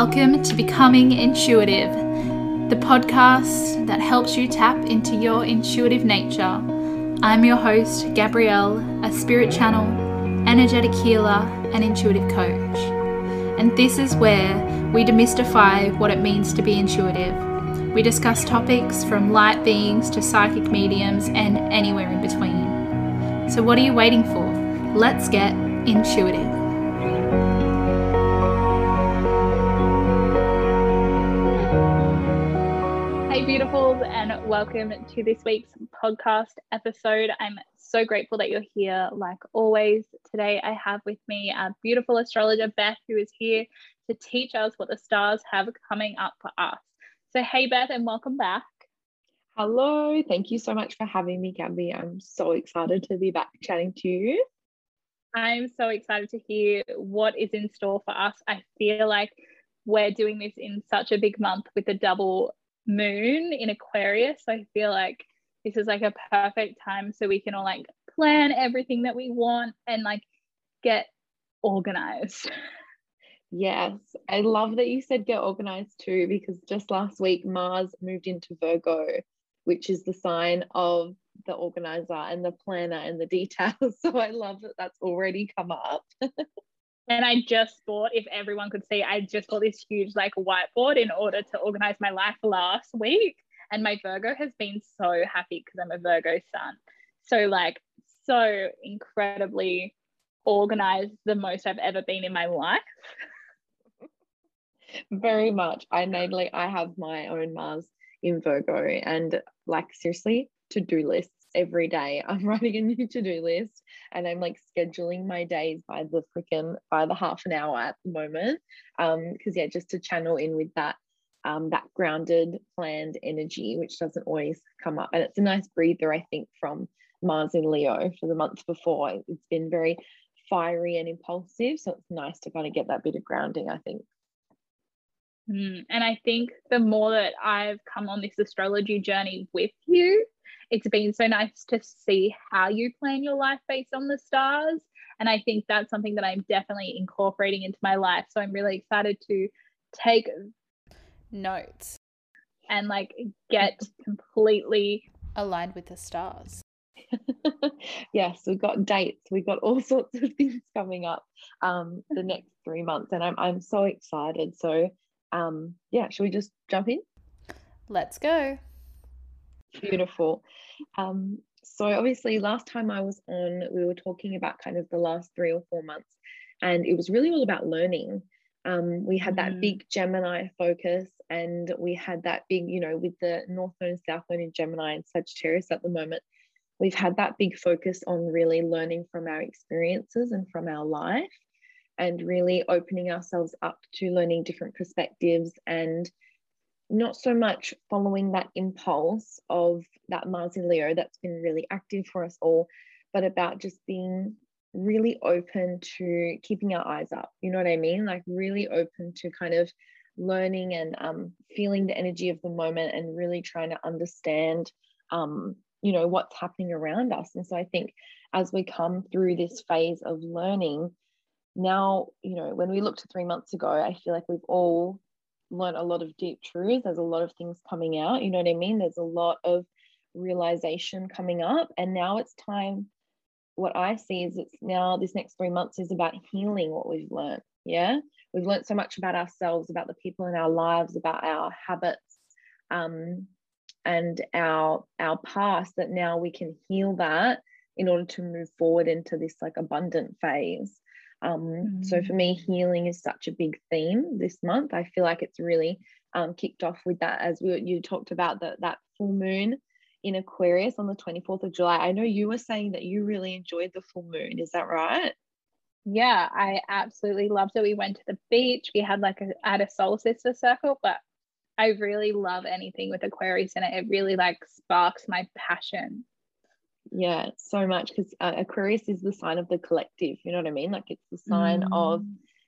Welcome to Becoming Intuitive, the podcast that helps you tap into your intuitive nature. I'm your host, Gabrielle, a spirit channel, energetic healer, and intuitive coach. And this is where we demystify what it means to be intuitive. We discuss topics from light beings to psychic mediums and anywhere in between. So, what are you waiting for? Let's get intuitive. Welcome to this week's podcast episode. I'm so grateful that you're here, like always. Today, I have with me a beautiful astrologer, Beth, who is here to teach us what the stars have coming up for us. So, hey, Beth, and welcome back. Hello, thank you so much for having me, Gabby. I'm so excited to be back chatting to you. I'm so excited to hear what is in store for us. I feel like we're doing this in such a big month with the double moon in Aquarius. So I feel like this is like a perfect time so we can all like plan everything that we want and like get organized. Yes, I love that you said get organized too, because just last week Mars moved into Virgo, which is the sign of the organizer and the planner and the details. So I love that that's already come up. And I just bought, if everyone could see, I just bought this huge like whiteboard in order to organize my life last week. And my Virgo has been so happy because I'm a Virgo sun. So, like, so incredibly organized, the most I've ever been in my life. Very much. I mainly I have my own Mars in Virgo and like seriously to-do lists every day. I'm writing a new to-do list and I'm like scheduling my days by the freaking by the half an hour at the moment. Um, because yeah, just to channel in with that um that grounded, planned energy, which doesn't always come up. And it's a nice breather, I think, from Mars in Leo for the month before. It's been very fiery and impulsive. So it's nice to kind of get that bit of grounding, I think. Mm, and I think the more that I've come on this astrology journey with you, it's been so nice to see how you plan your life based on the stars. And I think that's something that I'm definitely incorporating into my life. So I'm really excited to take notes and like get completely aligned with the stars. yes, we've got dates, we've got all sorts of things coming up um, the next three months, and I'm I'm so excited. So, um, yeah, should we just jump in? Let's go. Beautiful. Um, so obviously, last time I was on, we were talking about kind of the last three or four months, and it was really all about learning. Um, we had that mm. big Gemini focus, and we had that big, you know, with the North Node and South Node in Gemini and Sagittarius at the moment. We've had that big focus on really learning from our experiences and from our life, and really opening ourselves up to learning different perspectives and not so much following that impulse of that Mars in Leo that's been really active for us all, but about just being really open to keeping our eyes up. You know what I mean? Like really open to kind of learning and um, feeling the energy of the moment and really trying to understand, um, you know, what's happening around us. And so I think as we come through this phase of learning, now, you know, when we looked three months ago, I feel like we've all learned a lot of deep truths. There's a lot of things coming out. You know what I mean? There's a lot of realization coming up. And now it's time. What I see is it's now this next three months is about healing what we've learned. Yeah. We've learned so much about ourselves, about the people in our lives, about our habits, um, and our our past that now we can heal that in order to move forward into this like abundant phase. Um, mm. So for me, healing is such a big theme this month. I feel like it's really um, kicked off with that as we, you talked about the, that full moon in Aquarius on the 24th of July. I know you were saying that you really enjoyed the full moon. Is that right? Yeah, I absolutely loved it. We went to the beach. We had like a at a soul sister circle, but I really love anything with Aquarius in it. It really like sparks my passion yeah so much because uh, aquarius is the sign of the collective you know what i mean like it's the sign mm. of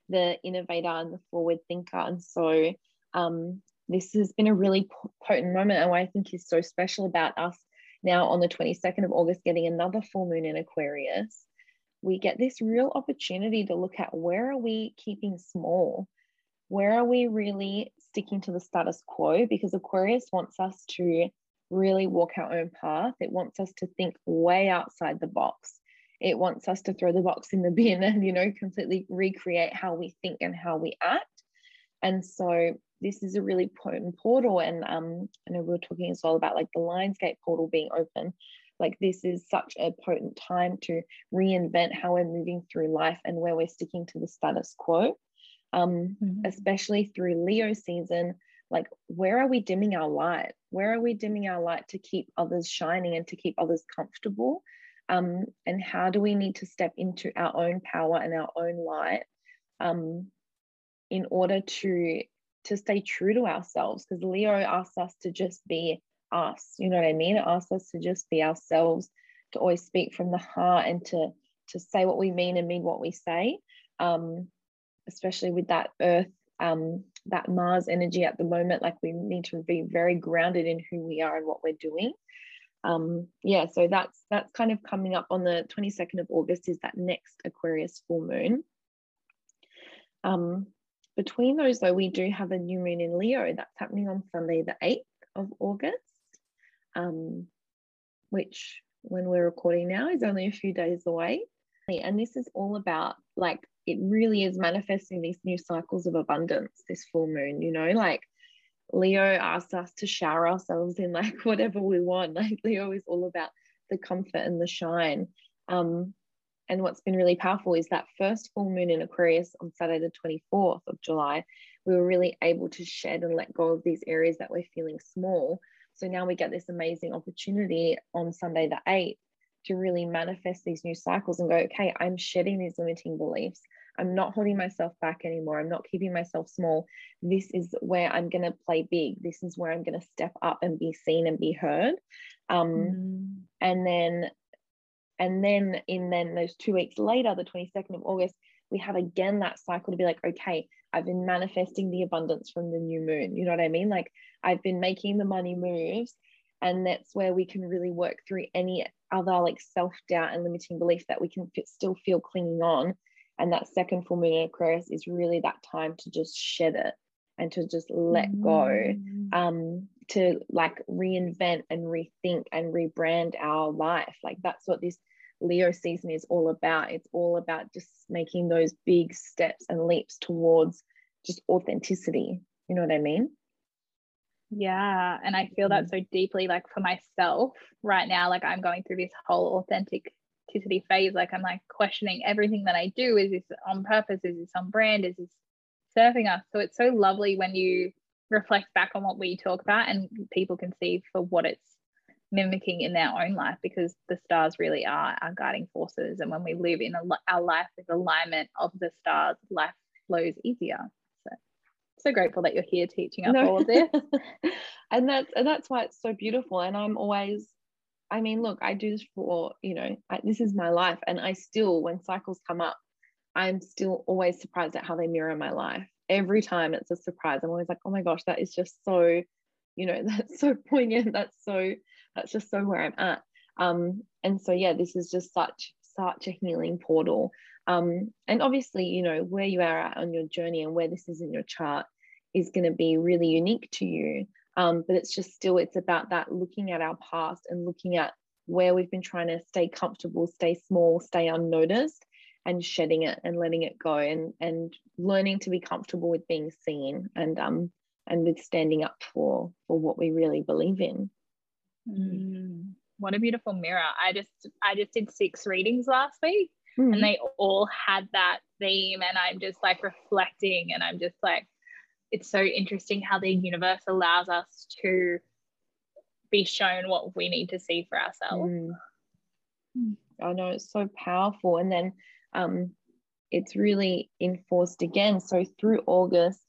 the innovator and the forward thinker and so um, this has been a really potent moment and what i think is so special about us now on the 22nd of august getting another full moon in aquarius we get this real opportunity to look at where are we keeping small where are we really sticking to the status quo? Because Aquarius wants us to really walk our own path. It wants us to think way outside the box. It wants us to throw the box in the bin and, you know, completely recreate how we think and how we act. And so this is a really potent portal. And um, I know we were talking as well about like the Lionsgate portal being open. Like this is such a potent time to reinvent how we're moving through life and where we're sticking to the status quo. Um, mm-hmm. especially through Leo season, like where are we dimming our light? Where are we dimming our light to keep others shining and to keep others comfortable? Um, and how do we need to step into our own power and our own light um, in order to to stay true to ourselves because leo asks us to just be us you know what i mean it asks us to just be ourselves to always speak from the heart and to to say what we mean and mean what we say um, especially with that earth um, that mars energy at the moment like we need to be very grounded in who we are and what we're doing. Um, yeah so that's that's kind of coming up on the 22nd of august is that next aquarius full moon. Um, between those, though, we do have a new moon in Leo. That's happening on Sunday, the 8th of August, um, which, when we're recording now, is only a few days away. And this is all about like, it really is manifesting these new cycles of abundance, this full moon, you know, like Leo asks us to shower ourselves in like whatever we want. Like, Leo is all about the comfort and the shine. Um, and what's been really powerful is that first full moon in Aquarius on Saturday, the 24th of July, we were really able to shed and let go of these areas that we're feeling small. So now we get this amazing opportunity on Sunday, the 8th, to really manifest these new cycles and go, okay, I'm shedding these limiting beliefs. I'm not holding myself back anymore. I'm not keeping myself small. This is where I'm going to play big. This is where I'm going to step up and be seen and be heard. Um, mm. And then and then in then those two weeks later, the 22nd of August, we have again that cycle to be like, okay, I've been manifesting the abundance from the new moon. You know what I mean? Like I've been making the money moves. And that's where we can really work through any other like self doubt and limiting belief that we can fit, still feel clinging on. And that second full moon in Aquarius is really that time to just shed it and to just let mm. go um, to like reinvent and rethink and rebrand our life. Like that's what this Leo season is all about. It's all about just making those big steps and leaps towards just authenticity. You know what I mean? Yeah. And I feel that mm-hmm. so deeply, like for myself right now, like I'm going through this whole authenticity phase. Like I'm like questioning everything that I do. Is this on purpose? Is this on brand? Is this serving us? So it's so lovely when you reflect back on what we talk about and people can see for what it's mimicking in their own life because the stars really are our guiding forces. And when we live in a, our life with alignment of the stars, life flows easier. So, grateful that you're here teaching us no. all of this. and that's and that's why it's so beautiful. And I'm always, I mean, look, I do this for you know, I, this is my life, and I still, when cycles come up, I'm still always surprised at how they mirror my life. Every time it's a surprise. I'm always like, oh my gosh, that is just so, you know, that's so poignant. That's so that's just so where I'm at. Um, and so yeah, this is just such such a healing portal. Um, and obviously, you know, where you are at on your journey and where this is in your chart is going to be really unique to you. Um, but it's just still, it's about that looking at our past and looking at where we've been trying to stay comfortable, stay small, stay unnoticed, and shedding it and letting it go and and learning to be comfortable with being seen and um and with standing up for for what we really believe in. Mm, what a beautiful mirror. I just I just did six readings last week mm. and they all had that theme and I'm just like reflecting and I'm just like it's so interesting how the universe allows us to be shown what we need to see for ourselves. Mm. I know it's so powerful and then um it's really enforced again. So through August,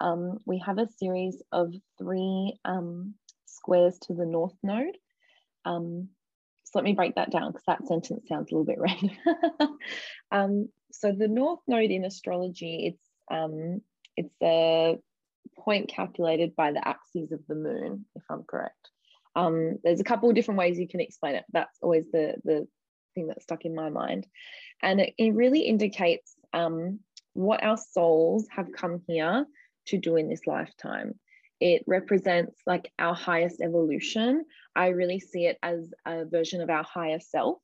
um, we have a series of three um, squares to the north node. Um, so let me break that down because that sentence sounds a little bit random. um, so the north node in astrology, it's um, it's a point calculated by the axes of the moon, if I'm correct. Um, there's a couple of different ways you can explain it. That's always the the thing that stuck in my mind, and it, it really indicates um, what our souls have come here to do in this lifetime. It represents like our highest evolution. I really see it as a version of our higher self.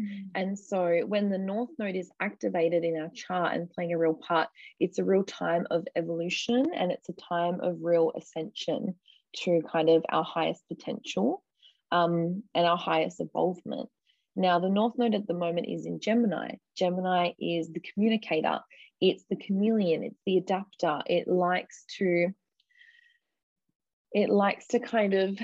Mm. And so when the North Node is activated in our chart and playing a real part, it's a real time of evolution and it's a time of real ascension to kind of our highest potential um, and our highest involvement. Now, the North Node at the moment is in Gemini. Gemini is the communicator, it's the chameleon, it's the adapter. It likes to, it likes to kind of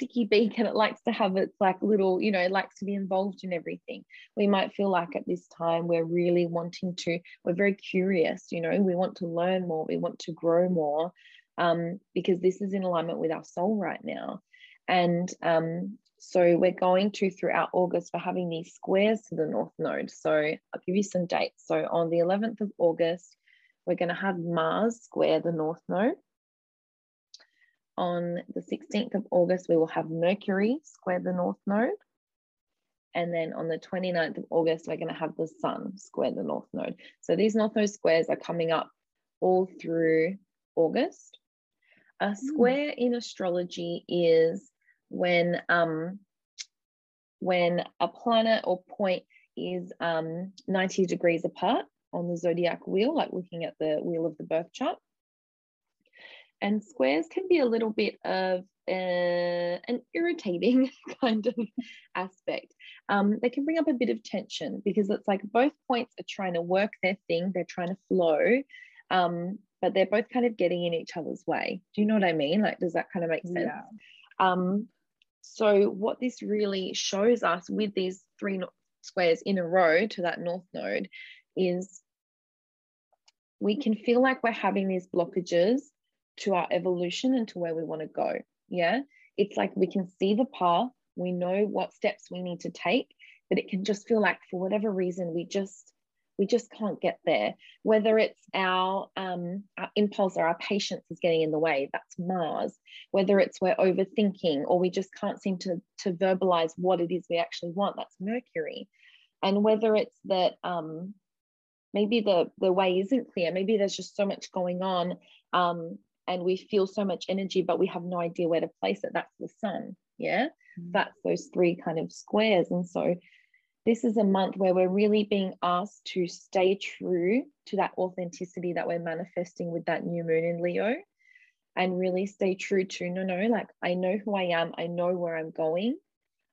sticky beak and it likes to have its like little, you know, it likes to be involved in everything. We might feel like at this time we're really wanting to, we're very curious, you know, we want to learn more, we want to grow more um, because this is in alignment with our soul right now. And um, so we're going to throughout August for having these squares to the North Node. So I'll give you some dates. So on the 11th of August, we're going to have Mars square the North Node. On the 16th of August, we will have Mercury square the North Node. And then on the 29th of August, we're going to have the Sun square the North Node. So these North Node squares are coming up all through August. A hmm. square mm. in astrology is when um, when a planet or point is um, 90 degrees apart on the zodiac wheel, like looking at the wheel of the birth chart. And squares can be a little bit of uh, an irritating kind of aspect. Um, they can bring up a bit of tension because it's like both points are trying to work their thing, they're trying to flow, um, but they're both kind of getting in each other's way. Do you know what I mean? Like, does that kind of make sense? Yeah. Um, so, what this really shows us with these three squares in a row to that north node is we can feel like we're having these blockages to our evolution and to where we want to go. Yeah. It's like we can see the path, we know what steps we need to take, but it can just feel like for whatever reason, we just we just can't get there whether it's our, um, our impulse or our patience is getting in the way that's mars whether it's we're overthinking or we just can't seem to, to verbalize what it is we actually want that's mercury and whether it's that um, maybe the the way isn't clear maybe there's just so much going on um, and we feel so much energy but we have no idea where to place it that's the sun yeah mm-hmm. that's those three kind of squares and so this is a month where we're really being asked to stay true to that authenticity that we're manifesting with that new moon in Leo and really stay true to no, no, like I know who I am, I know where I'm going.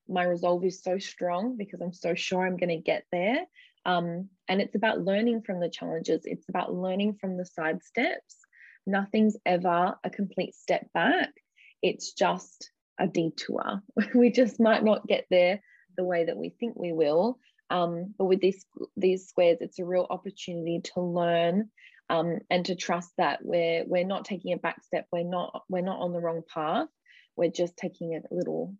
My resolve is so strong because I'm so sure I'm going to get there. Um, and it's about learning from the challenges, it's about learning from the side steps. Nothing's ever a complete step back, it's just a detour. we just might not get there the way that we think we will. Um, but with these these squares, it's a real opportunity to learn um, and to trust that we're we're not taking a back step. We're not we're not on the wrong path. We're just taking a little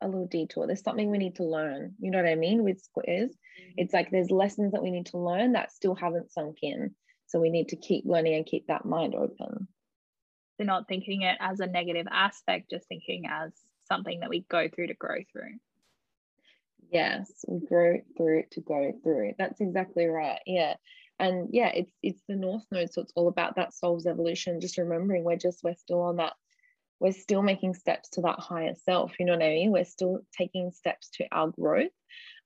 a little detour. There's something we need to learn. You know what I mean? With squares, mm-hmm. it's like there's lessons that we need to learn that still haven't sunk in. So we need to keep learning and keep that mind open. So not thinking it as a negative aspect, just thinking as something that we go through to grow through. Yes, we grow through to go through. That's exactly right. Yeah. And yeah, it's it's the North Node. So it's all about that soul's evolution. Just remembering we're just we're still on that, we're still making steps to that higher self. You know what I mean? We're still taking steps to our growth.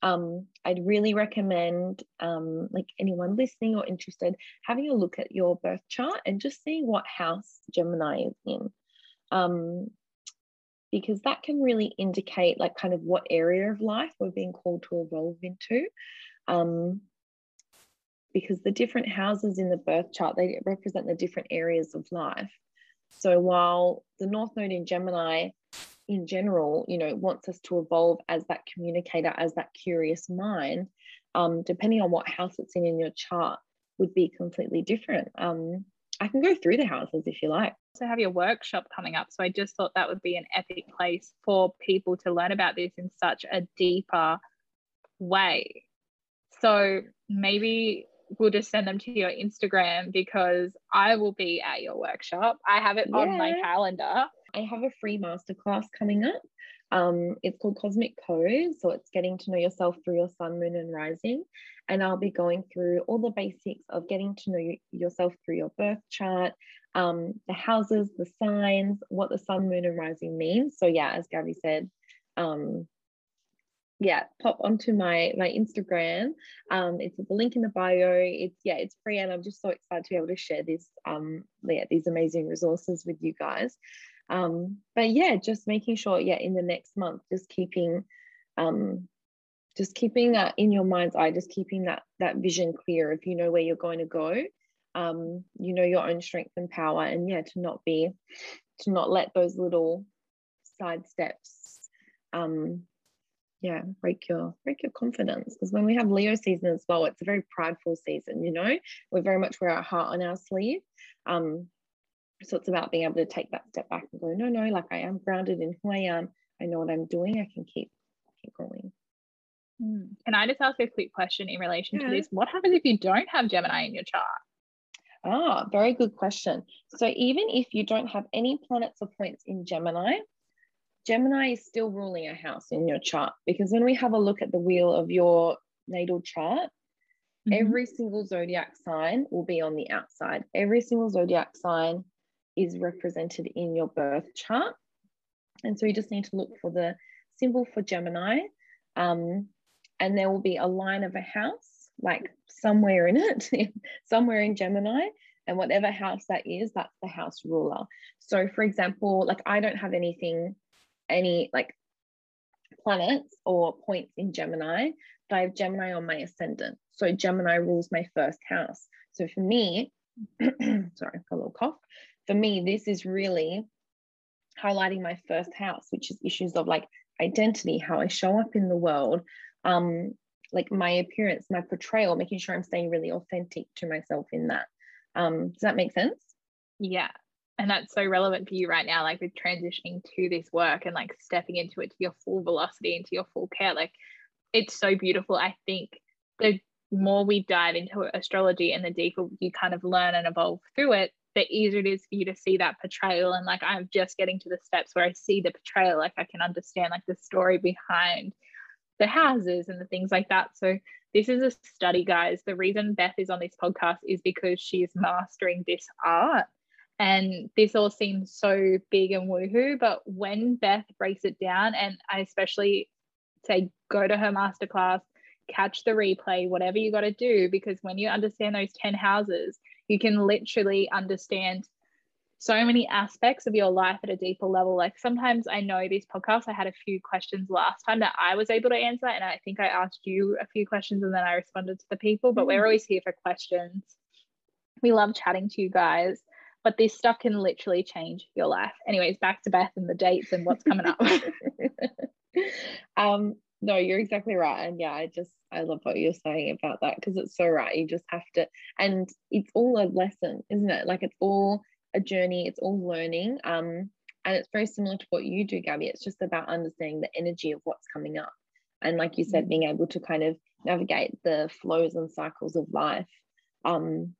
Um, I'd really recommend um, like anyone listening or interested having a look at your birth chart and just seeing what house Gemini is in. Um, because that can really indicate like kind of what area of life we're being called to evolve into. Um, because the different houses in the birth chart, they represent the different areas of life. So while the North Node in Gemini in general, you know, wants us to evolve as that communicator, as that curious mind, um, depending on what house it's in in your chart, would be completely different. Um, I can go through the houses if you like So have your workshop coming up. So I just thought that would be an epic place for people to learn about this in such a deeper way. So maybe we'll just send them to your Instagram because I will be at your workshop. I have it yeah. on my calendar. I have a free masterclass coming up Um, it's called Cosmic Code. So it's getting to know yourself through your sun, moon, and rising. And I'll be going through all the basics of getting to know yourself through your birth chart, um, the houses, the signs, what the sun, moon, and rising means. So, yeah, as Gabby said, um, yeah, pop onto my my Instagram. Um, it's the link in the bio. It's yeah, it's free, and I'm just so excited to be able to share this um yeah these amazing resources with you guys. Um, but yeah, just making sure yeah in the next month, just keeping um just keeping that in your mind's eye, just keeping that that vision clear. If you know where you're going to go, um, you know your own strength and power, and yeah, to not be to not let those little side steps um yeah break your break your confidence because when we have leo season as well it's a very prideful season you know we very much wear our heart on our sleeve um so it's about being able to take that step back and go no no like i am grounded in who i am i know what i'm doing i can keep keep going hmm. can i just ask a quick question in relation yeah. to this what happens if you don't have gemini in your chart Ah, very good question. So even if you don't have any planets or points in Gemini, Gemini is still ruling a house in your chart because when we have a look at the wheel of your natal chart, mm-hmm. every single zodiac sign will be on the outside. Every single zodiac sign is represented in your birth chart. And so you just need to look for the symbol for Gemini. Um, and there will be a line of a house, like somewhere in it, somewhere in Gemini. And whatever house that is, that's the house ruler. So, for example, like I don't have anything any like planets or points in Gemini, but I have Gemini on my ascendant. So Gemini rules my first house. So for me, sorry, a little cough. For me, this is really highlighting my first house, which is issues of like identity, how I show up in the world, um, like my appearance, my portrayal, making sure I'm staying really authentic to myself in that. Um, does that make sense? Yeah, and that's so relevant for you right now like with transitioning to this work and like stepping into it to your full velocity into your full care like it's so beautiful i think the more we dive into astrology and the deeper you kind of learn and evolve through it the easier it is for you to see that portrayal and like i'm just getting to the steps where i see the portrayal like i can understand like the story behind the houses and the things like that so this is a study guys the reason beth is on this podcast is because she's mastering this art and this all seems so big and woohoo. But when Beth breaks it down, and I especially say go to her masterclass, catch the replay, whatever you got to do, because when you understand those 10 houses, you can literally understand so many aspects of your life at a deeper level. Like sometimes I know these podcasts, I had a few questions last time that I was able to answer. And I think I asked you a few questions and then I responded to the people, but we're mm. always here for questions. We love chatting to you guys but this stuff can literally change your life. Anyways, back to Beth and the dates and what's coming up. um, no, you're exactly right. And yeah, I just I love what you're saying about that because it's so right. You just have to, and it's all a lesson, isn't it? Like it's all a journey, it's all learning. Um, and it's very similar to what you do, Gabby. It's just about understanding the energy of what's coming up. And like you said, being able to kind of navigate the flows and cycles of life um,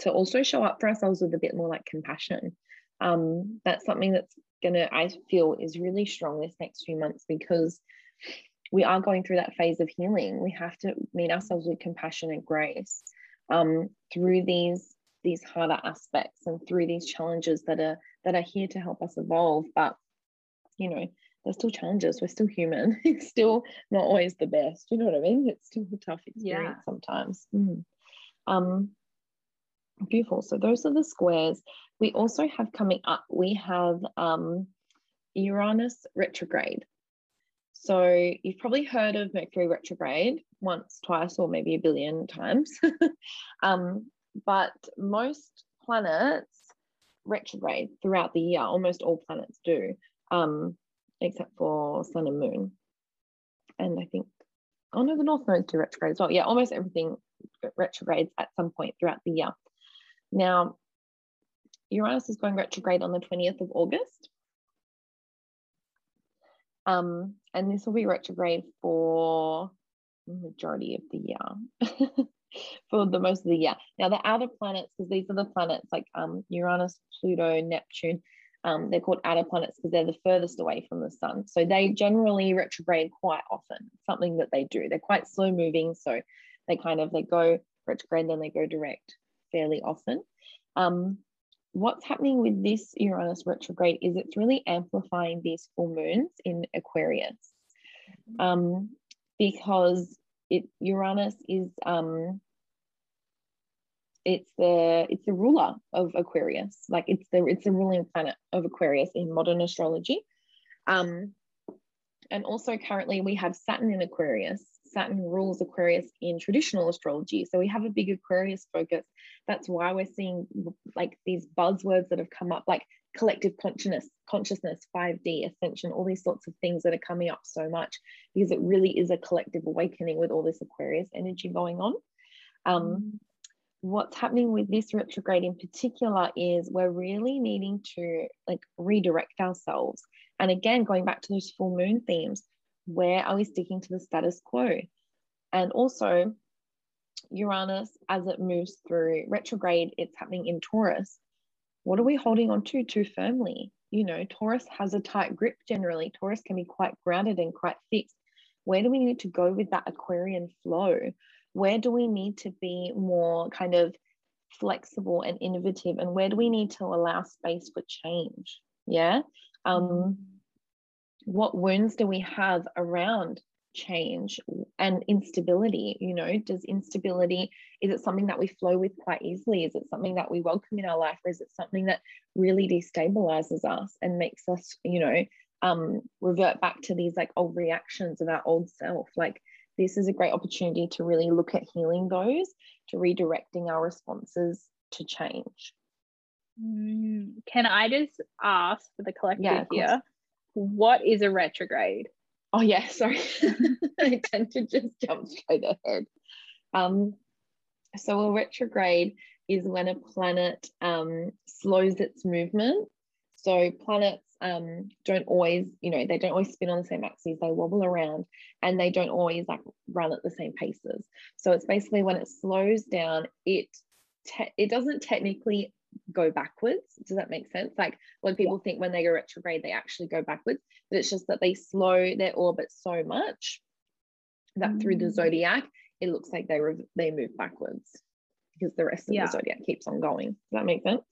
to also show up for ourselves with a bit more like compassion. Um, that's something that's gonna, I feel, is really strong this next few months because we are going through that phase of healing. We have to meet ourselves with compassion and grace um, through these these harder aspects and through these challenges that are that are here to help us evolve. But you know, there's still challenges. We're still human. It's still not always the best. You know what I mean? It's still a tough experience yeah. sometimes. Mm. Um, Beautiful. So those are the squares. We also have coming up, we have um, Uranus retrograde. So you've probably heard of Mercury retrograde once, twice, or maybe a billion times. um, but most planets retrograde throughout the year. Almost all planets do, um, except for Sun and Moon. And I think, oh no, the North Node's do retrograde as well. Yeah, almost everything retrogrades at some point throughout the year. Now, Uranus is going retrograde on the 20th of August. Um, and this will be retrograde for the majority of the year, for the most of the year. Now, the outer planets, because these are the planets like um, Uranus, Pluto, Neptune, Um, they're called outer planets because they're the furthest away from the sun. So they generally retrograde quite often, something that they do. They're quite slow moving. So they kind of, they go retrograde, then they go direct fairly often. Um, what's happening with this Uranus retrograde is it's really amplifying these full moons in Aquarius. Um, because it Uranus is um, it's the it's the ruler of Aquarius. Like it's the it's the ruling planet of Aquarius in modern astrology. Um, and also currently we have Saturn in Aquarius. Saturn rules Aquarius in traditional astrology. So we have a big Aquarius focus. That's why we're seeing like these buzzwords that have come up, like collective consciousness, consciousness, 5D, ascension, all these sorts of things that are coming up so much because it really is a collective awakening with all this Aquarius energy going on. Um, mm what's happening with this retrograde in particular is we're really needing to like redirect ourselves and again going back to those full moon themes where are we sticking to the status quo? And also uranus as it moves through retrograde it's happening in taurus. What are we holding on to too firmly? You know taurus has a tight grip generally. Taurus can be quite grounded and quite fixed. Where do we need to go with that aquarian flow? Where do we need to be more kind of flexible and innovative? And where do we need to allow space for change? Yeah? Um. What wounds do we have around change and instability you know? Does instability is it something that we flow with quite easily? Is it something that we welcome in our life or is it something that really destabilizes us and makes us you know um revert back to these like old reactions of our old self? Like this is a great opportunity to really look at healing those, to redirecting our responses to change. Mm, can I just ask for the collective yeah, here, what is a retrograde? Oh yeah, sorry. I tend to just jump straight ahead. Um, so a retrograde is when a planet um, slows its movement. So planets um, don't always, you know, they don't always spin on the same axes, they wobble around and they don't always like run at the same paces. So it's basically when it slows down, it te- it doesn't technically go backwards. Does that make sense? Like when people yeah. think when they go retrograde, they actually go backwards, but it's just that they slow their orbit so much that mm. through the mm. zodiac, it looks like they re- they move backwards because the rest of yeah. the zodiac keeps on going. Does that make sense?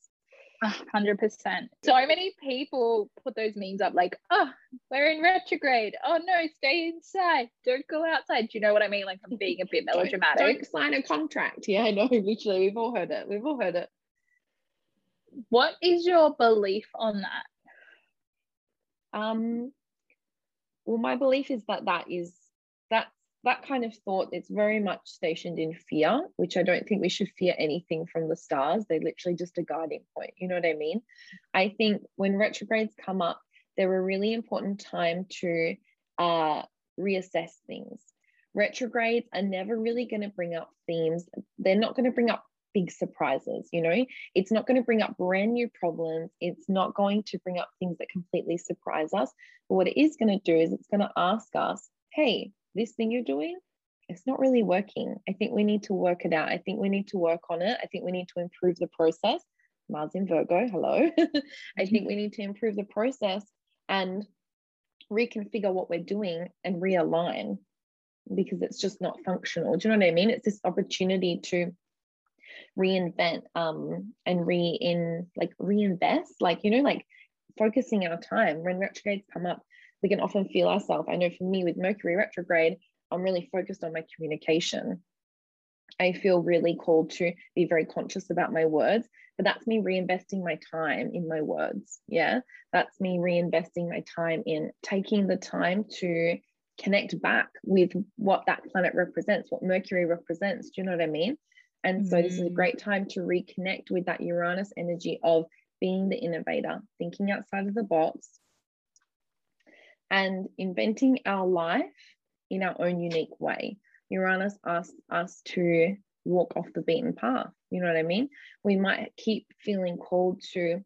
hundred percent. So many people put those memes up like, oh, we're in retrograde. Oh no, stay inside. Don't go outside. Do you know what I mean? Like I'm being a bit melodramatic. don't, don't sign a contract. Yeah, I know. Literally, we've all heard it. We've all heard it. What is your belief on that? Um, well, my belief is that that is that that kind of thought it's very much stationed in fear which i don't think we should fear anything from the stars. They're literally just a guiding point you know what i mean? I think when retrogrades come up they're a really important time to uh, reassess things. Retrogrades are never really going to bring up themes. They're not going to bring up big surprises you know it's not going to bring up brand new problems it's not going to bring up things that completely surprise us but what it is going to do is it's going to ask us hey this thing you're doing, it's not really working. I think we need to work it out. I think we need to work on it. I think we need to improve the process. Mars in Virgo, hello. I think we need to improve the process and reconfigure what we're doing and realign because it's just not functional. Do you know what I mean? It's this opportunity to reinvent um and re in like reinvest, like you know, like focusing our time when retrogrades come up we can often feel ourselves. I know for me with Mercury retrograde, I'm really focused on my communication. I feel really called to be very conscious about my words, but that's me reinvesting my time in my words. Yeah, that's me reinvesting my time in taking the time to connect back with what that planet represents, what Mercury represents. Do you know what I mean? And mm-hmm. so, this is a mm. great time to reconnect with that Uranus energy of being the innovator, thinking outside of the box, and inventing our life in our own unique way. Uranus asks us to walk off the beaten path. You know what I mean? We might keep feeling called to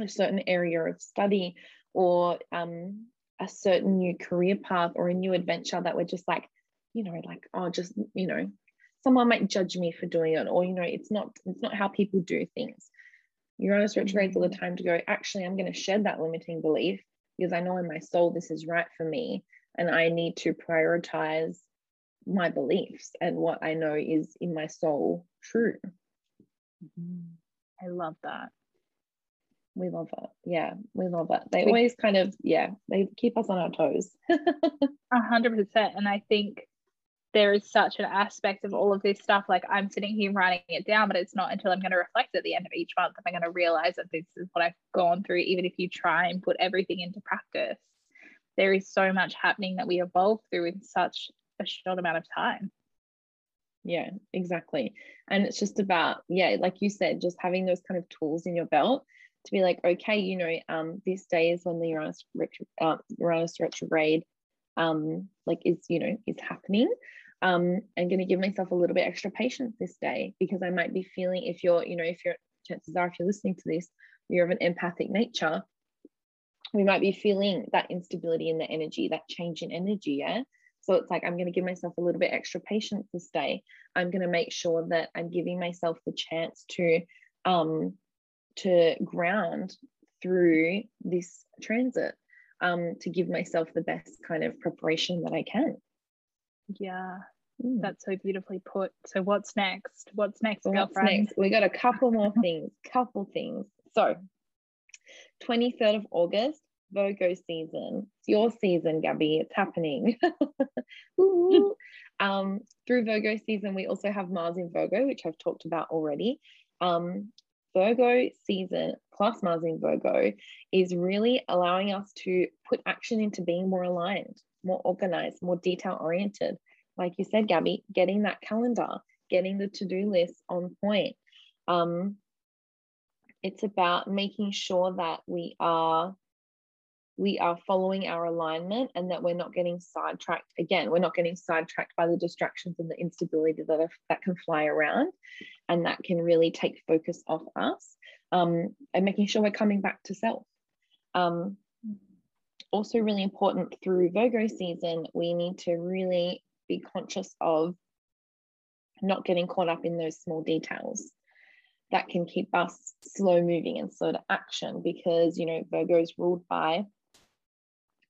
a certain area of study or um, a certain new career path or a new adventure that we're just like, you know, like, oh, just, you know, someone might judge me for doing it, or, you know, it's not, it's not how people do things. Uranus retrogrades all the time to go, actually, I'm going to shed that limiting belief because I know in my soul this is right for me. And I need to prioritize my beliefs and what I know is in my soul true. Mm-hmm. I love that. We love it. Yeah, we love it. They We- always kind of, yeah, they keep us on our toes. A hundred percent. And I think there is such an aspect of all of this stuff. Like I'm sitting here writing it down, but it's not until I'm going to reflect at the end of each month that I'm going to realize that this is what I've gone through. Even if you try and put everything into practice, there is so much happening that we evolve through in such a short amount of time. Yeah, exactly. And it's just about, yeah, like you said, just having those kind of tools in your belt to be like, okay, you know, um, this day is when the Uranus, retro, uh, Uranus retrograde, um, like is, you know, is happening. Um, I'm going to give myself a little bit extra patience this day because I might be feeling if you're, you know, if you're, chances are, if you're listening to this, you're of an empathic nature, we might be feeling that instability in the energy, that change in energy. Yeah. So it's like, I'm going to give myself a little bit extra patience this day. I'm going to make sure that I'm giving myself the chance to, um, to ground through this transit, um, to give myself the best kind of preparation that I can. Yeah, Mm. that's so beautifully put. So what's next? What's next, So what's girlfriend? next? We got a couple more things, couple things. So 23rd of August, Virgo season. It's your season, Gabby. It's happening. Um, through Virgo season, we also have Mars in Virgo, which I've talked about already. Um, Virgo season plus Mars in Virgo is really allowing us to put action into being more aligned, more organized, more detail oriented. Like you said, Gabby, getting that calendar, getting the to do list on point. Um, it's about making sure that we are we are following our alignment and that we're not getting sidetracked again we're not getting sidetracked by the distractions and the instability that are, that can fly around and that can really take focus off us um, and making sure we're coming back to self. Um, also really important through virgo season we need to really be conscious of not getting caught up in those small details that can keep us slow moving and slow to action because you know virgo is ruled by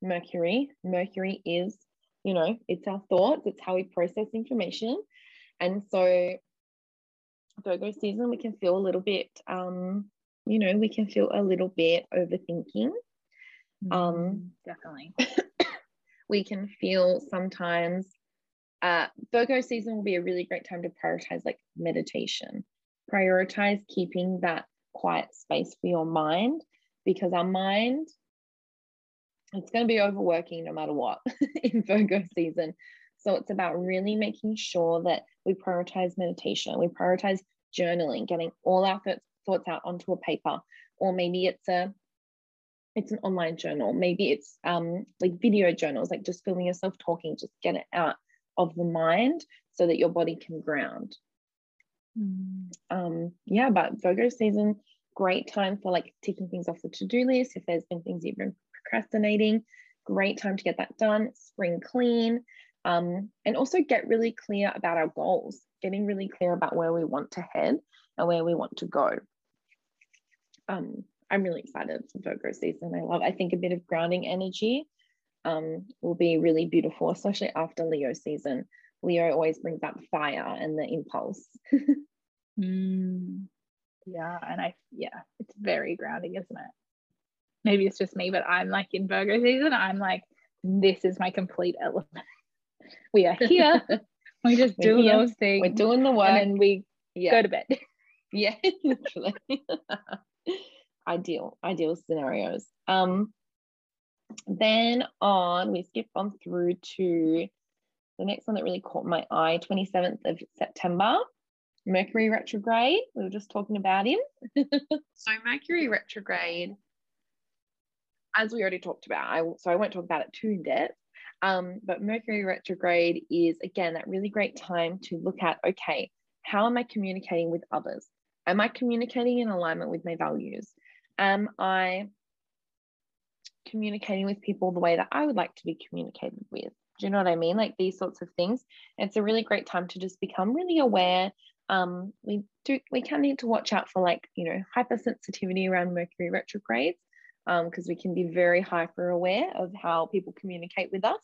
mercury. Mercury is you know it's our thoughts it's how we process information. And so virgo season we can feel a little bit um you know we can feel a little bit overthinking Um, Mm, definitely. we can feel sometimes uh, Virgo season will be a really great time to prioritize like meditation, prioritize keeping that quiet space for your mind because our mind it's going to be overworking no matter what in Virgo season. So it's about really making sure that we prioritize meditation, we prioritize journaling, getting all our th- thoughts out onto a paper, or maybe it's a it's an online journal. Maybe it's um like video journals like just filming yourself talking just get it out of the mind so that your body can ground. Mm, um yeah but virgo season great time for like ticking things off the to-do list. If there's been things you've been procrastinating great time to get that done. Spring clean um and also get really clear about our goals getting really clear about where we want to head and where we want to go um I'm really excited for Virgo season. I love, I think a bit of grounding energy um, will be really beautiful, especially after Leo season. Leo always brings the fire and the impulse. mm. Yeah, and I yeah, it's very grounding, isn't it? Maybe it's just me, but I'm like in Virgo season, I'm like, this is my complete element. We are here. we just We're do here. those things. We're doing the work. and then we yeah. go to bed. Yeah, literally. ideal, ideal scenarios. Um, then on, we skip on through to the next one that really caught my eye 27th of September, Mercury retrograde. We were just talking about him. so, Mercury retrograde, as we already talked about, I, so I won't talk about it too in depth. Um, but Mercury retrograde is again that really great time to look at okay, how am I communicating with others? Am I communicating in alignment with my values? Am I communicating with people the way that I would like to be communicated with? Do you know what I mean? Like these sorts of things. It's a really great time to just become really aware Um, we do we can need to watch out for like you know hypersensitivity around Mercury retrogrades because um, we can be very hyper aware of how people communicate with us.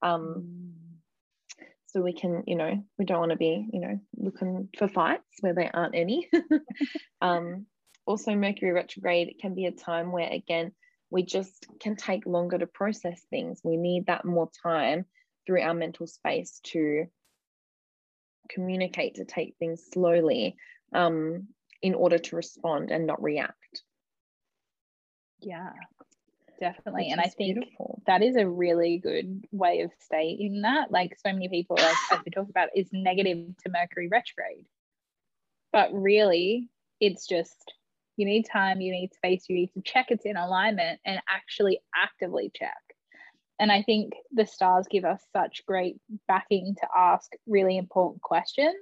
Um, mm. So we can, you know, we don't want to be, you know, looking for fights where there aren't any. um, also, Mercury retrograde can be a time where, again, we just can take longer to process things. We need that more time through our mental space to communicate, to take things slowly um, in order to respond and not react. Yeah, definitely. Which and I think beautiful. that is a really good way of stating that. Like so many people, like, as we talk about, is negative to Mercury retrograde. But really, it's just you need time, you need space, you need to check it's in alignment and actually actively check. And I think the stars give us such great backing to ask really important questions,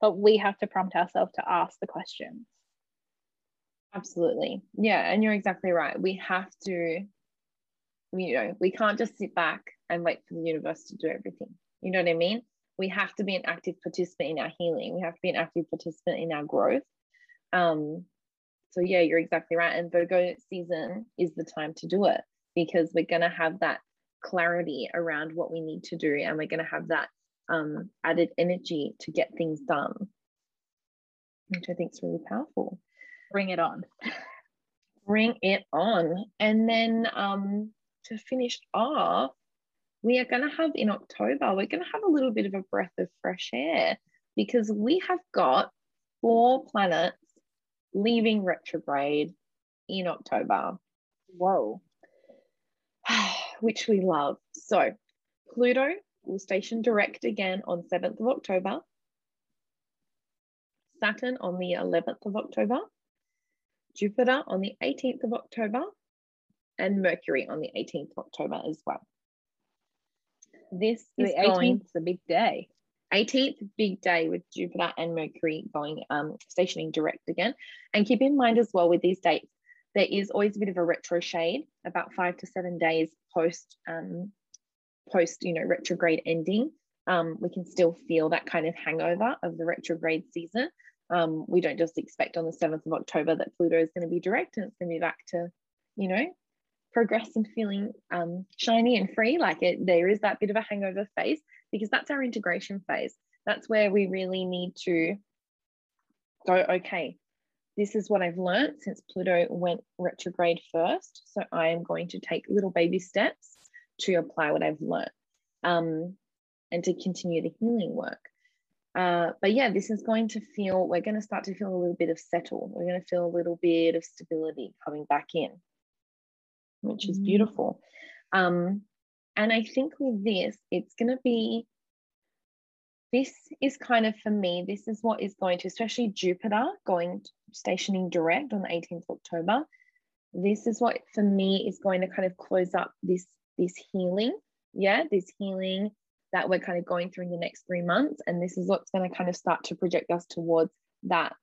but we have to prompt ourselves to ask the questions. Absolutely. Yeah. And you're exactly right. We have to, you know, we can't just sit back and wait for the universe to do everything. You know what I mean? We have to be an active participant in our healing. We have to be an active participant in our growth. Um, so yeah, you're exactly right. And Virgo season is the time to do it because we're gonna have that clarity around what we need to do, and we're gonna have that um, added energy to get things done, which I think is really powerful. Bring it on. Bring it on. And then um, to finish off, we are going to have in October, we're going to have a little bit of a breath of fresh air because we have got four planets leaving retrograde in October. Whoa. Which we love. So Pluto will station direct again on 7th of October. Saturn on the 11th of October. Jupiter on the 18th of October, and Mercury on the 18th of October as well. This is the 18th is a big day. 18th big day with Jupiter and Mercury going um, stationing direct again. And keep in mind as well with these dates, there is always a bit of a retro shade about five to seven days post um, post you know retrograde ending. Um, we can still feel that kind of hangover of the retrograde season. Um, we don't just expect on the 7th of October that Pluto is going to be direct and it's going to be back to, you know, progress and feeling um, shiny and free. Like it, there is that bit of a hangover phase because that's our integration phase. That's where we really need to go, okay, this is what I've learned since Pluto went retrograde first. So I am going to take little baby steps to apply what I've learned um, and to continue the healing work. Uh, but yeah, this is going to feel, we're going to start to feel a little bit of settle. We're going to feel a little bit of stability coming back in, which is mm. beautiful. Um, and I think with this, it's going to be, this is kind of for me, this is what is going to, especially Jupiter going stationing direct on the 18th of October. This is what for me is going to kind of close up this this healing. Yeah, this healing that we're kind of going through in the next three months. And this is what's going to kind of start to project us towards that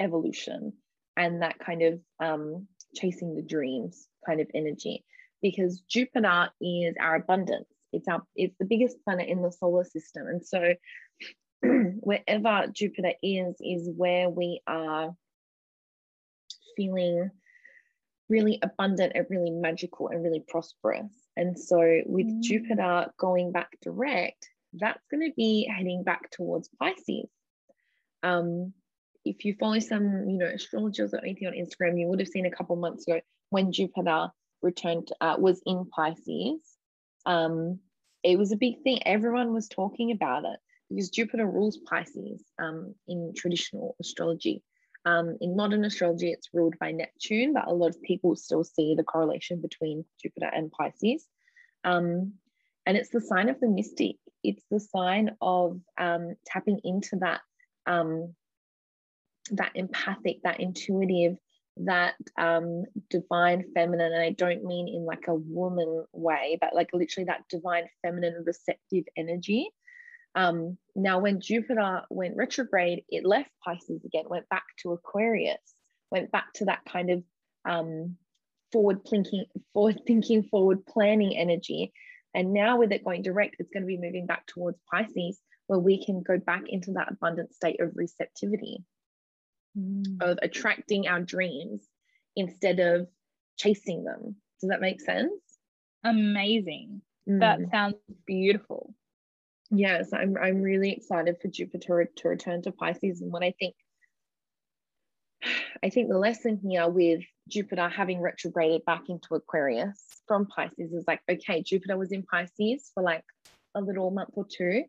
evolution and that kind of um, chasing the dreams kind of energy. Because Jupiter is our abundance. It's our it's the biggest planet in the solar system. And so wherever Jupiter is, is where we are feeling really abundant and really magical and really prosperous. And so with mm. Jupiter going back direct, that's going to be heading back towards Pisces. Um, if you follow some, you know, astrologers or anything on Instagram, you would have seen a couple months ago when Jupiter returned, uh, was in Pisces. Um, it was a big thing. Everyone was talking about it because Jupiter rules Pisces um, in traditional astrology. Um, in modern astrology, it's ruled by Neptune, but a lot of people still see the correlation between Jupiter and Pisces. Um, and it's the sign of the mystic. It's the sign of um, tapping into that um, that empathic, that intuitive, that um, divine feminine. And I don't mean in like a woman way, but like literally that divine feminine receptive energy um, now, when Jupiter went retrograde, it left Pisces again, went back to Aquarius, went back to that kind of um, forward thinking, forward thinking, forward planning energy. And now with it going direct, it's going to be moving back towards Pisces, where we can go back into that abundant state of receptivity, mm. of attracting our dreams instead of chasing them. Does that make sense? Amazing. Mm. That sounds beautiful. Yes, I'm I'm really excited for Jupiter to return to Pisces. And what I think I think the lesson here with Jupiter having retrograded back into Aquarius from Pisces is like, okay, Jupiter was in Pisces for like a little month or two.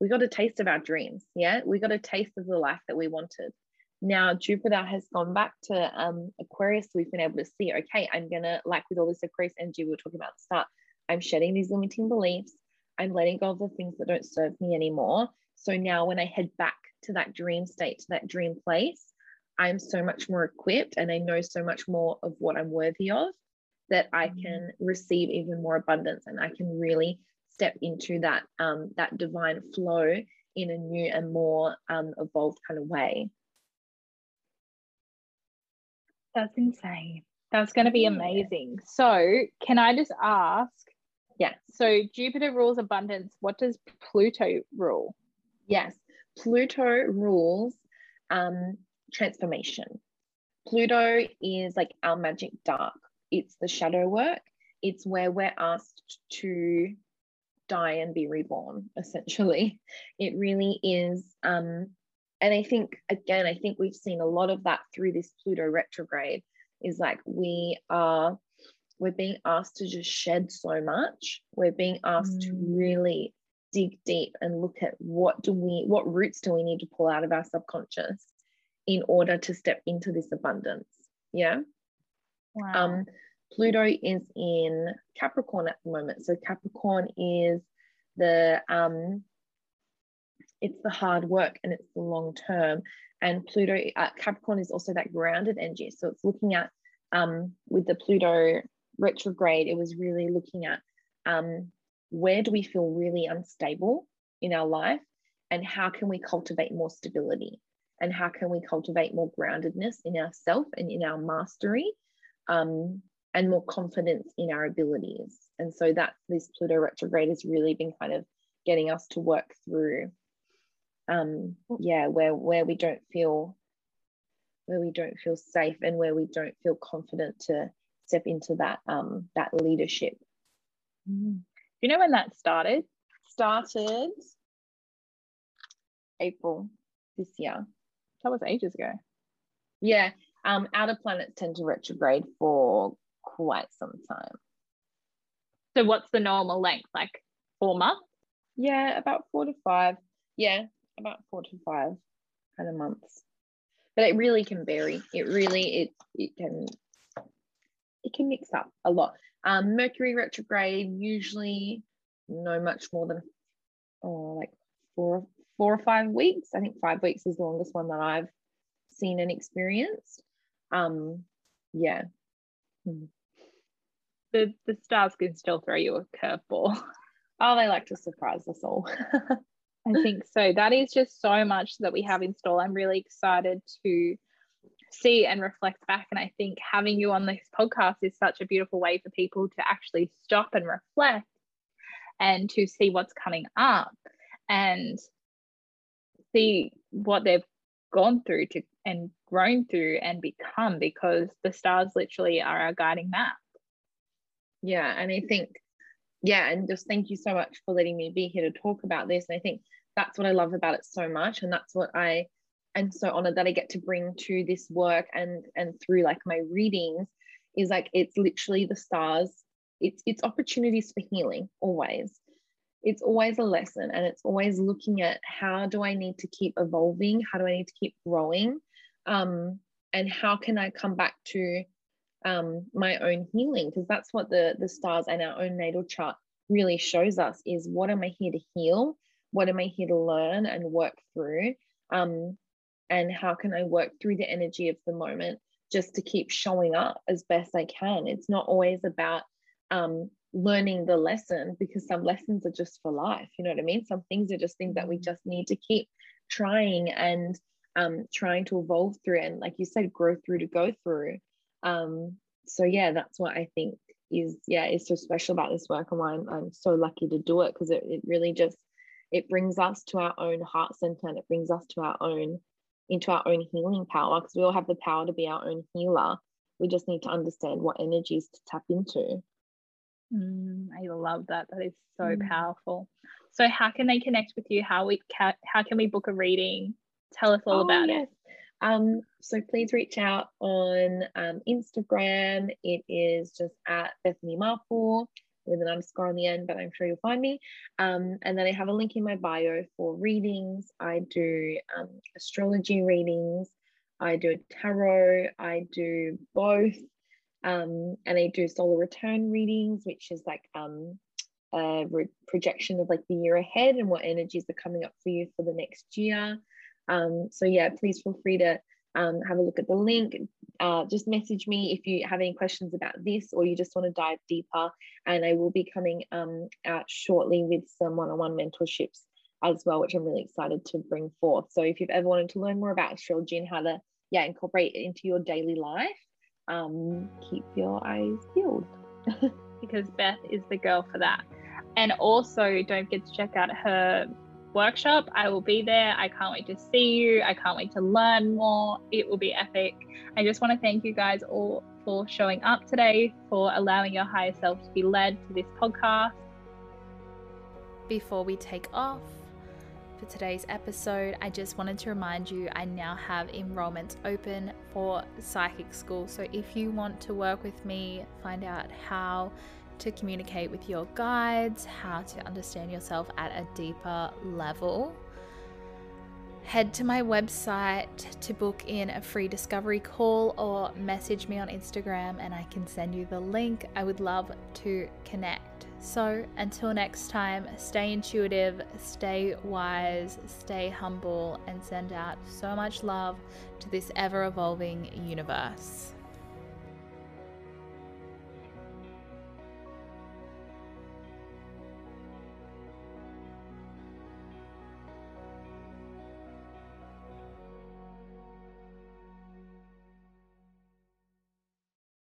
We got a taste of our dreams. Yeah. We got a taste of the life that we wanted. Now, Jupiter has gone back to um, Aquarius. We've been able to see, okay, I'm going to, like with all this Aquarius energy we were talking about at the start, I'm shedding these limiting beliefs. I'm letting go of the things that don't serve me anymore. So now when I head back to that dream state, to that dream place, I'm so much more equipped and I know so much more of what I'm worthy of that I mm. can receive even more abundance and I can really step into that um, that divine flow in a new and more um, evolved kind of way. That's insane. That's going to be amazing. So, can I just ask? Yeah. So, Jupiter rules abundance. What does Pluto rule? Yes. Pluto rules um, transformation. Pluto is like our magic dark. It's the shadow work. It's where we're asked to die and be reborn, essentially. It really is. Um, and I think, again, I think we've seen a lot of that through this Pluto retrograde, is like we are, we're being asked to just shed so much. We're being asked mm. to really dig deep and look at what do we, what roots do we need to pull out of our subconscious in order to step into this abundance. Yeah. Wow. Um, Pluto is in Capricorn at the moment. So Capricorn is the um, it's the hard work and it's the long term. And Pluto uh, Capricorn is also that grounded energy. So it's looking at um, with the Pluto retrograde, it was really looking at um, where do we feel really unstable in our life and how can we cultivate more stability? And how can we cultivate more groundedness in ourself and in our mastery um, and more confidence in our abilities? And so that this pluto retrograde has really been kind of getting us to work through um yeah where where we don't feel where we don't feel safe and where we don't feel confident to step into that um that leadership mm. you know when that started started april this year that was ages ago. Yeah. Um, outer planets tend to retrograde for quite some time. So what's the normal length? Like four months? Yeah, about four to five. Yeah, about four to five kind of months. But it really can vary. It really it it can it can mix up a lot. Um, Mercury retrograde usually no much more than oh like four four or five weeks. I think five weeks is the longest one that I've seen and experienced. Um, yeah. Hmm. The the stars can still throw you a curveball. Oh, they like to surprise us all. I think so. That is just so much that we have in store. I'm really excited to see and reflect back. And I think having you on this podcast is such a beautiful way for people to actually stop and reflect and to see what's coming up. And see what they've gone through to and grown through and become because the stars literally are our guiding map. Yeah, and I think, yeah, and just thank you so much for letting me be here to talk about this. And I think that's what I love about it so much, and that's what I am so honored that I get to bring to this work and and through like my readings is like it's literally the stars. It's it's opportunities for healing always it's always a lesson and it's always looking at how do I need to keep evolving? How do I need to keep growing? Um, and how can I come back to um, my own healing? Because that's what the, the stars and our own natal chart really shows us is what am I here to heal? What am I here to learn and work through? Um, and how can I work through the energy of the moment just to keep showing up as best I can? It's not always about um, learning the lesson because some lessons are just for life you know what i mean some things are just things that we mm. just need to keep trying and um, trying to evolve through and like you said grow through to go through um, so yeah that's what i think is yeah is so special about this work and why I'm, I'm so lucky to do it because it, it really just it brings us to our own heart center and it brings us to our own into our own healing power because we all have the power to be our own healer. We just need to understand what energies to tap into. Mm, i love that. That is so mm. powerful. So how can they connect with you? How we can how can we book a reading? Tell us all oh, about yes. it um, so please reach out on um, Instagram. It is just at Bethany Marple with an underscore on the end, but I'm sure you'll find me. Um, and then I have a link in my bio for readings. I do um, astrology readings. I do tarot. I do both. Um, and I do solar return readings, which is like um, a re- projection of like the year ahead and what energies are coming up for you for the next year. Um, so yeah, please feel free to um, have a look at the link. Uh, just message me if you have any questions about this or you just want to dive deeper. And I will be coming um, out shortly with some one-on-one mentorships as well, which I'm really excited to bring forth. So if you've ever wanted to learn more about astrology and how to yeah incorporate it into your daily life, um, keep your eyes peeled. because Beth is the girl for that. And also don't forget to check out her workshop. I will be there. I can't wait to see you. I can't wait to learn more. It will be epic. I just want to thank you guys all for showing up today, for allowing your higher self to be led to this podcast. Before we take off, for today's episode, I just wanted to remind you I now have enrollments open for psychic school. So if you want to work with me, find out how to communicate with your guides, how to understand yourself at a deeper level. Head to my website to book in a free discovery call or message me on Instagram and I can send you the link. I would love to connect. So, until next time, stay intuitive, stay wise, stay humble, and send out so much love to this ever evolving universe.